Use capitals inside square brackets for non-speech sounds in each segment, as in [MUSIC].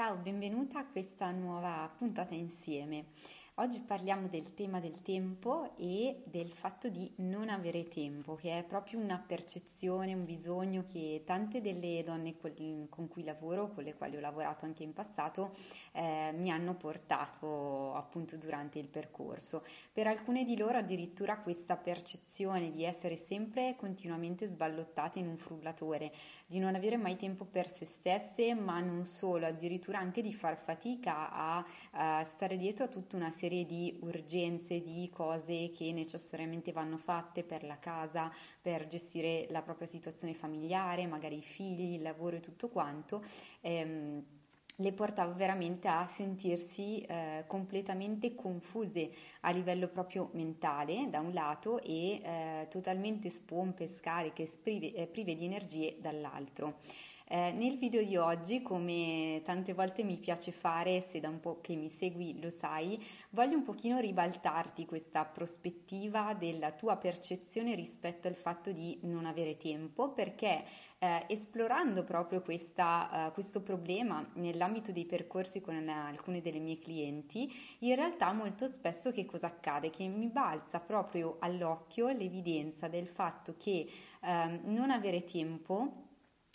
Ciao, benvenuta a questa nuova puntata insieme. Oggi parliamo del tema del tempo e del fatto di non avere tempo, che è proprio una percezione, un bisogno che tante delle donne con cui lavoro, con le quali ho lavorato anche in passato, eh, mi hanno portato appunto durante il percorso. Per alcune di loro addirittura questa percezione di essere sempre continuamente sballottate in un frullatore, di non avere mai tempo per se stesse, ma non solo, addirittura anche di far fatica a, a stare dietro a tutta una serie serie di urgenze, di cose che necessariamente vanno fatte per la casa, per gestire la propria situazione familiare, magari i figli, il lavoro e tutto quanto. Ehm, le portava veramente a sentirsi eh, completamente confuse a livello proprio mentale da un lato e eh, totalmente spompe, scariche, prive, eh, prive di energie dall'altro. Eh, nel video di oggi, come tante volte mi piace fare, se da un po' che mi segui lo sai, voglio un pochino ribaltarti questa prospettiva della tua percezione rispetto al fatto di non avere tempo, perché eh, esplorando proprio questa, uh, questo problema nell'ambito dei percorsi con uh, alcune delle mie clienti, in realtà molto spesso che cosa accade? Che mi balza proprio all'occhio l'evidenza del fatto che uh, non avere tempo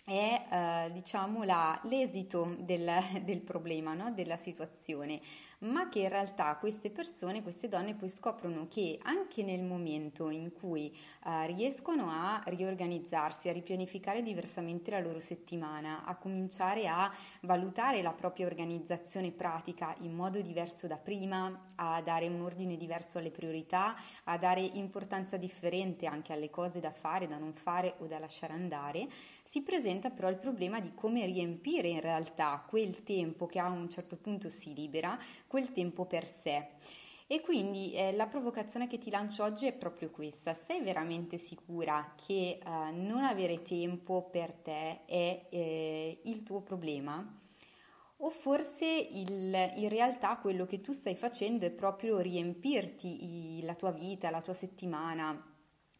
è eh, diciamo la, l'esito del, [LAUGHS] del problema, no? della situazione ma che in realtà queste persone, queste donne poi scoprono che anche nel momento in cui uh, riescono a riorganizzarsi, a ripianificare diversamente la loro settimana, a cominciare a valutare la propria organizzazione pratica in modo diverso da prima, a dare un ordine diverso alle priorità, a dare importanza differente anche alle cose da fare, da non fare o da lasciare andare, si presenta però il problema di come riempire in realtà quel tempo che a un certo punto si libera quel tempo per sé. E quindi eh, la provocazione che ti lancio oggi è proprio questa. Sei veramente sicura che eh, non avere tempo per te è eh, il tuo problema? O forse il, in realtà quello che tu stai facendo è proprio riempirti i, la tua vita, la tua settimana,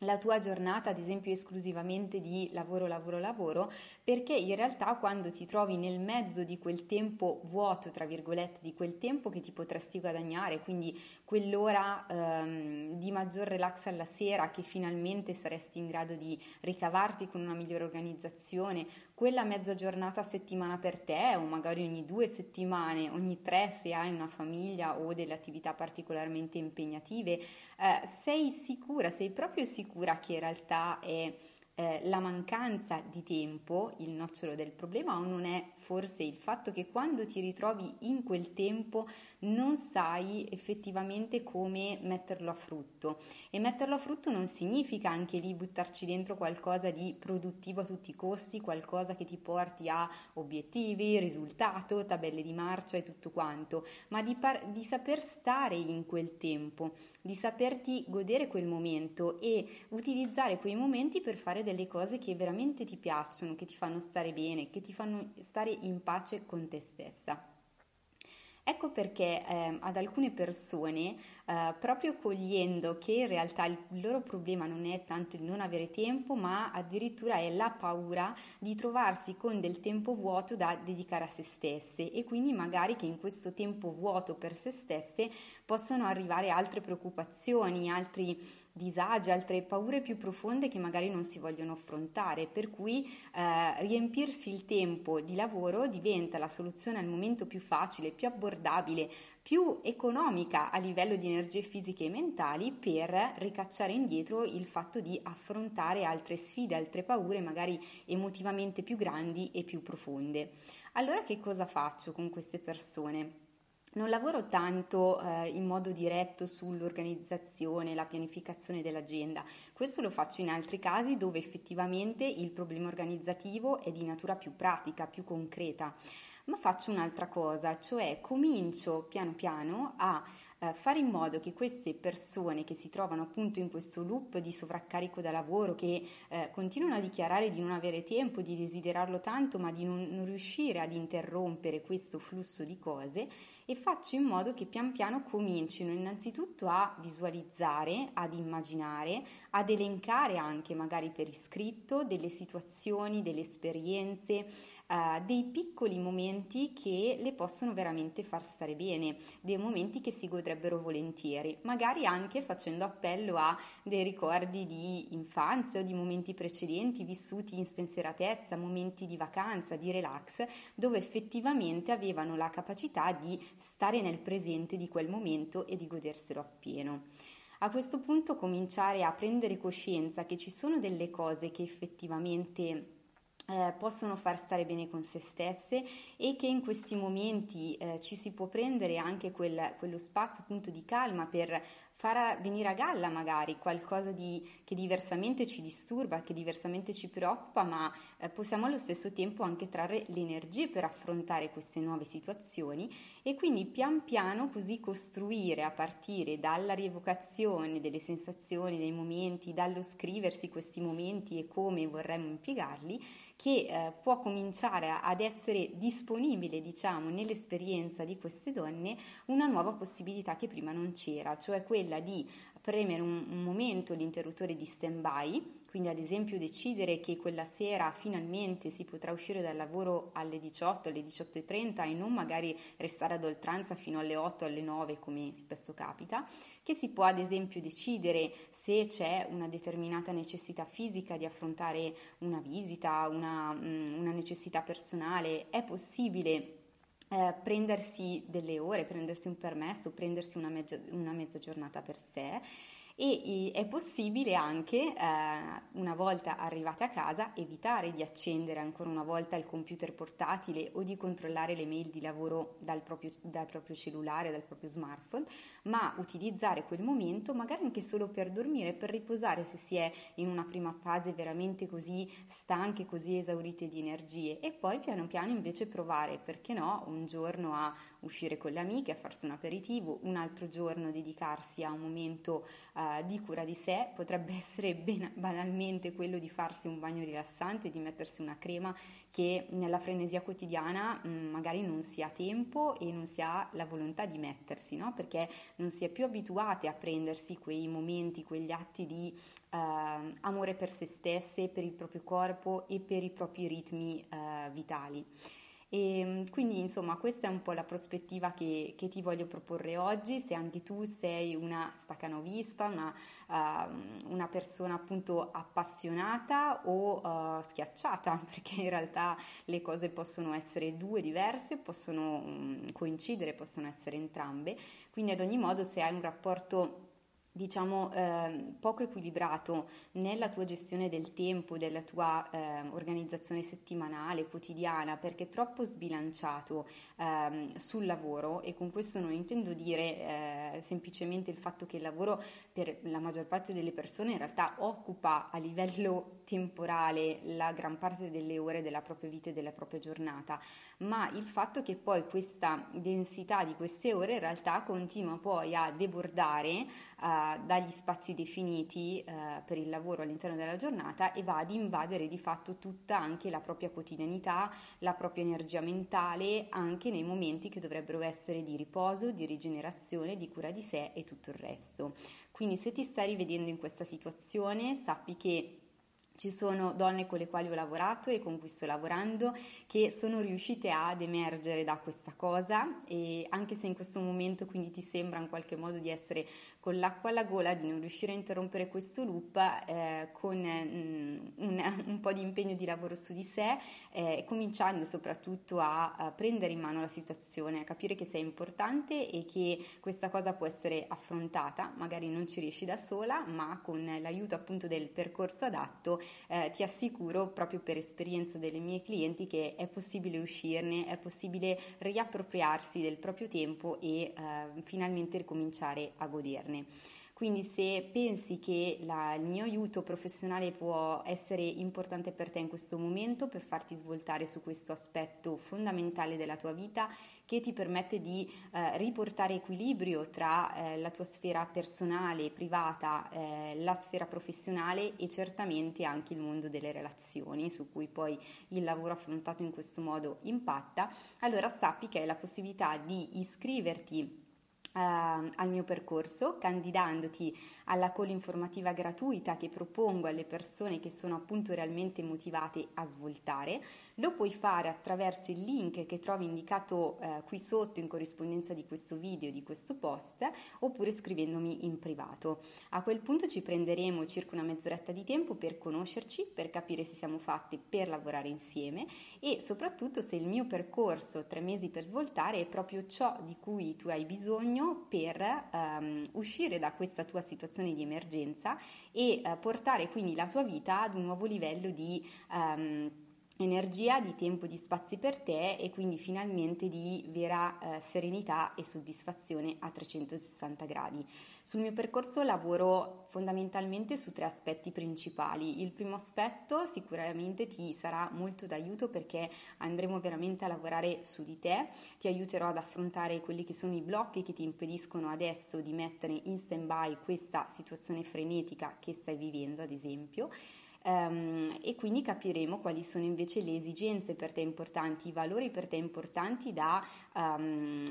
la tua giornata, ad esempio, esclusivamente di lavoro, lavoro, lavoro, perché in realtà quando ti trovi nel mezzo di quel tempo vuoto, tra virgolette, di quel tempo che ti potresti guadagnare, quindi quell'ora ehm, di maggior relax alla sera che finalmente saresti in grado di ricavarti con una migliore organizzazione, quella mezza giornata a settimana per te o magari ogni due settimane, ogni tre se hai una famiglia o delle attività particolarmente impegnative, eh, sei sicura, sei proprio sicura che in realtà è eh, la mancanza di tempo il nocciolo del problema o non è forse il fatto che quando ti ritrovi in quel tempo non sai effettivamente come metterlo a frutto. E metterlo a frutto non significa anche lì buttarci dentro qualcosa di produttivo a tutti i costi, qualcosa che ti porti a obiettivi, risultato, tabelle di marcia e tutto quanto, ma di, par- di saper stare in quel tempo, di saperti godere quel momento e utilizzare quei momenti per fare delle cose che veramente ti piacciono, che ti fanno stare bene, che ti fanno stare in pace con te stessa. Ecco perché eh, ad alcune persone, eh, proprio cogliendo che in realtà il loro problema non è tanto il non avere tempo, ma addirittura è la paura di trovarsi con del tempo vuoto da dedicare a se stesse e quindi magari che in questo tempo vuoto per se stesse possano arrivare altre preoccupazioni, altri disagi, altre paure più profonde che magari non si vogliono affrontare, per cui eh, riempirsi il tempo di lavoro diventa la soluzione al momento più facile, più abbordabile, più economica a livello di energie fisiche e mentali per ricacciare indietro il fatto di affrontare altre sfide, altre paure magari emotivamente più grandi e più profonde. Allora che cosa faccio con queste persone? Non lavoro tanto eh, in modo diretto sull'organizzazione, la pianificazione dell'agenda, questo lo faccio in altri casi dove effettivamente il problema organizzativo è di natura più pratica, più concreta, ma faccio un'altra cosa, cioè comincio piano piano a eh, fare in modo che queste persone che si trovano appunto in questo loop di sovraccarico da lavoro, che eh, continuano a dichiarare di non avere tempo, di desiderarlo tanto, ma di non, non riuscire ad interrompere questo flusso di cose, e faccio in modo che pian piano comincino innanzitutto a visualizzare, ad immaginare, ad elencare anche magari per iscritto delle situazioni, delle esperienze, uh, dei piccoli momenti che le possono veramente far stare bene, dei momenti che si godrebbero volentieri, magari anche facendo appello a dei ricordi di infanzia o di momenti precedenti vissuti in spensieratezza, momenti di vacanza, di relax, dove effettivamente avevano la capacità di stare nel presente di quel momento e di goderselo appieno. A questo punto cominciare a prendere coscienza che ci sono delle cose che effettivamente eh, possono far stare bene con se stesse e che in questi momenti eh, ci si può prendere anche quel, quello spazio appunto di calma per far venire a galla magari qualcosa di, che diversamente ci disturba, che diversamente ci preoccupa, ma eh, possiamo allo stesso tempo anche trarre le energie per affrontare queste nuove situazioni e quindi pian piano così costruire a partire dalla rievocazione delle sensazioni, dei momenti, dallo scriversi questi momenti e come vorremmo impiegarli, che eh, può cominciare ad essere disponibile, diciamo, nell'esperienza di queste donne una nuova possibilità che prima non c'era, cioè quella di premere un, un momento l'interruttore di stand-by, quindi ad esempio decidere che quella sera finalmente si potrà uscire dal lavoro alle 18, alle 18.30 e non magari restare ad oltranza fino alle 8, alle 9 come spesso capita, che si può ad esempio decidere se c'è una determinata necessità fisica di affrontare una visita, una, mm, una necessità personale, è possibile eh, prendersi delle ore, prendersi un permesso, prendersi una, mezza, una mezza giornata per sé e, è possibile anche, eh, una volta arrivate a casa, evitare di accendere ancora una volta il computer portatile o di controllare le mail di lavoro dal proprio, dal proprio cellulare, dal proprio smartphone, ma utilizzare quel momento magari anche solo per dormire, per riposare se si è in una prima fase veramente così stanche, così esaurite di energie. E poi piano piano invece provare, perché no, un giorno a uscire con le amiche, a farsi un aperitivo, un altro giorno dedicarsi a un momento uh, di cura di sé, potrebbe [LAUGHS] essere ben, banalmente quello di farsi un bagno rilassante, di mettersi una crema che nella frenesia quotidiana mh, mm, magari non si ha tempo e non si ha la volontà di mettersi, no? perché non si è più abituati a prendersi quei momenti, quegli atti di uh, amore per se stesse, per il proprio corpo e per i propri ritmi uh, vitali. E ehm, quindi insomma questa è un po' la prospettiva che, che, ti voglio proporre oggi, se anche tu sei una staccanovista, una, uh, una persona appunto appassionata o uh, schiacciata, [LAUGHS] perché in realtà le cose possono essere due diverse, possono um, coincidere, possono essere entrambe, quindi ad ogni modo se hai un rapporto diciamo eh, poco equilibrato nella tua gestione del tempo, della tua eh, organizzazione settimanale, quotidiana, perché troppo sbilanciato eh, sul lavoro e con questo non intendo dire eh, semplicemente il fatto che il lavoro per la maggior parte delle persone in realtà occupa a livello temporale la gran parte delle ore della propria vita e della propria giornata, ma il fatto che poi questa densità di queste ore in realtà continua poi a debordare eh, dagli spazi definiti eh, per il lavoro all'interno della giornata e va ad invadere di fatto tutta anche la propria quotidianità, la propria energia mentale, anche nei momenti che dovrebbero essere di riposo, di rigenerazione, di cura di sé e tutto il resto. Quindi se ti stai rivedendo in questa situazione, sappi che ci sono donne con le quali ho lavorato e con cui sto lavorando che sono riuscite ad emergere da questa cosa e anche se in questo momento quindi ti sembra in qualche modo di essere con l'acqua alla gola, di non riuscire a interrompere questo loop eh, con mm, un, [LAUGHS] un, po' di impegno di lavoro su di sé, eh, cominciando soprattutto a, a, prendere in mano la situazione, a capire che sei importante e che questa cosa può essere affrontata, magari non ci riesci da sola, ma con l'aiuto appunto del percorso adatto eh, ti assicuro proprio per esperienza delle mie clienti che è possibile uscirne, è possibile riappropriarsi del proprio tempo e eh, finalmente ricominciare a goderne. Quindi se pensi che la, il mio aiuto professionale può essere importante per te in questo momento per farti svoltare su questo aspetto fondamentale della tua vita che ti permette di eh, riportare equilibrio tra eh, la tua sfera personale, privata, eh, la sfera professionale e certamente anche il mondo delle relazioni su cui poi il lavoro affrontato in questo modo impatta, allora sappi che hai la possibilità di iscriverti Uh, al mio percorso, candidandoti alla call informativa gratuita che propongo alle persone che sono appunto realmente motivate a svoltare. Lo puoi fare attraverso il link che trovi indicato uh, qui sotto in corrispondenza di questo video, di questo post, oppure scrivendomi in privato. A quel punto ci prenderemo circa una mezz'oretta di tempo per conoscerci, per capire se siamo fatti per lavorare insieme e soprattutto se il mio percorso tre mesi per svoltare è proprio ciò di cui tu hai bisogno per um, uscire da questa tua situazione di emergenza e uh, portare quindi la tua vita ad un nuovo livello di um, energia, di tempo, di spazi per te e quindi finalmente di vera eh, serenità e soddisfazione a 360 gradi. Sul mio percorso lavoro fondamentalmente su tre aspetti principali. Il primo aspetto sicuramente ti sarà molto d'aiuto perché andremo veramente a lavorare su di te, ti aiuterò ad affrontare quelli che sono i blocchi che ti impediscono adesso di mettere in stand by questa situazione frenetica che stai vivendo, ad esempio um, e quindi capiremo quali sono invece le esigenze per te importanti, i valori per te importanti da um,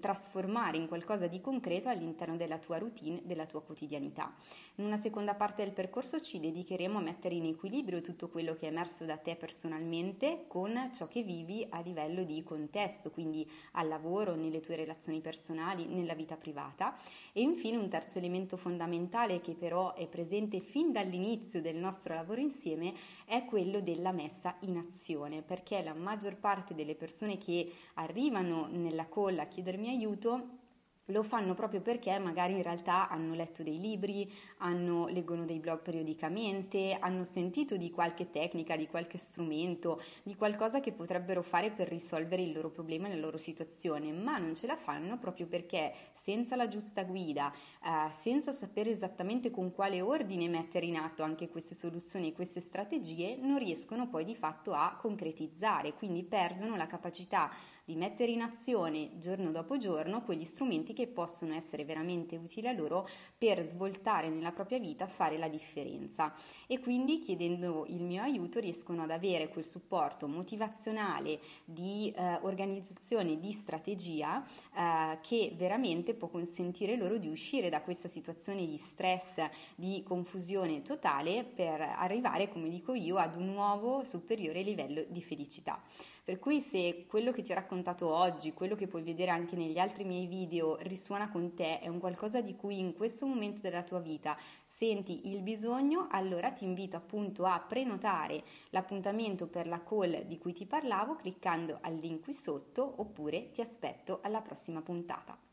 trasformare in qualcosa di concreto all'interno della tua routine, della tua quotidianità. In una seconda parte del percorso ci dedicheremo a mettere in equilibrio tutto quello che è emerso da te personalmente con ciò che vivi a livello di contesto, quindi al lavoro, nelle tue relazioni personali, nella vita privata. E infine un terzo elemento fondamentale che però è presente fin dall'inizio del nostro lavoro lavoro insieme è quello della messa in azione, perché la maggior parte delle persone che arrivano nella colla a chiedermi aiuto lo fanno proprio perché magari in realtà hanno letto dei libri, hanno, leggono dei blog periodicamente, hanno sentito di qualche tecnica, di qualche strumento, di qualcosa che potrebbero fare per risolvere il loro problema e la loro situazione, ma non ce la fanno proprio perché senza la giusta guida, eh, senza sapere esattamente con quale ordine mettere in atto anche queste soluzioni e queste strategie, non riescono poi di fatto a concretizzare, quindi perdono la capacità di mettere in azione giorno dopo giorno quegli strumenti che possono essere veramente utili a loro per svoltare nella propria vita, fare la differenza. E quindi chiedendo il mio aiuto riescono ad avere quel supporto motivazionale di eh, organizzazione, di strategia eh, che veramente può consentire loro di uscire da questa situazione di stress, di confusione totale per arrivare, come dico io, ad un nuovo superiore livello di felicità. Per cui se quello che ti ho raccontato oggi, quello che puoi vedere anche negli altri miei video risuona con te, è un qualcosa di cui in questo momento della tua vita senti il bisogno, allora ti invito appunto a prenotare l'appuntamento per la call di cui ti parlavo cliccando al link qui sotto oppure ti aspetto alla prossima puntata.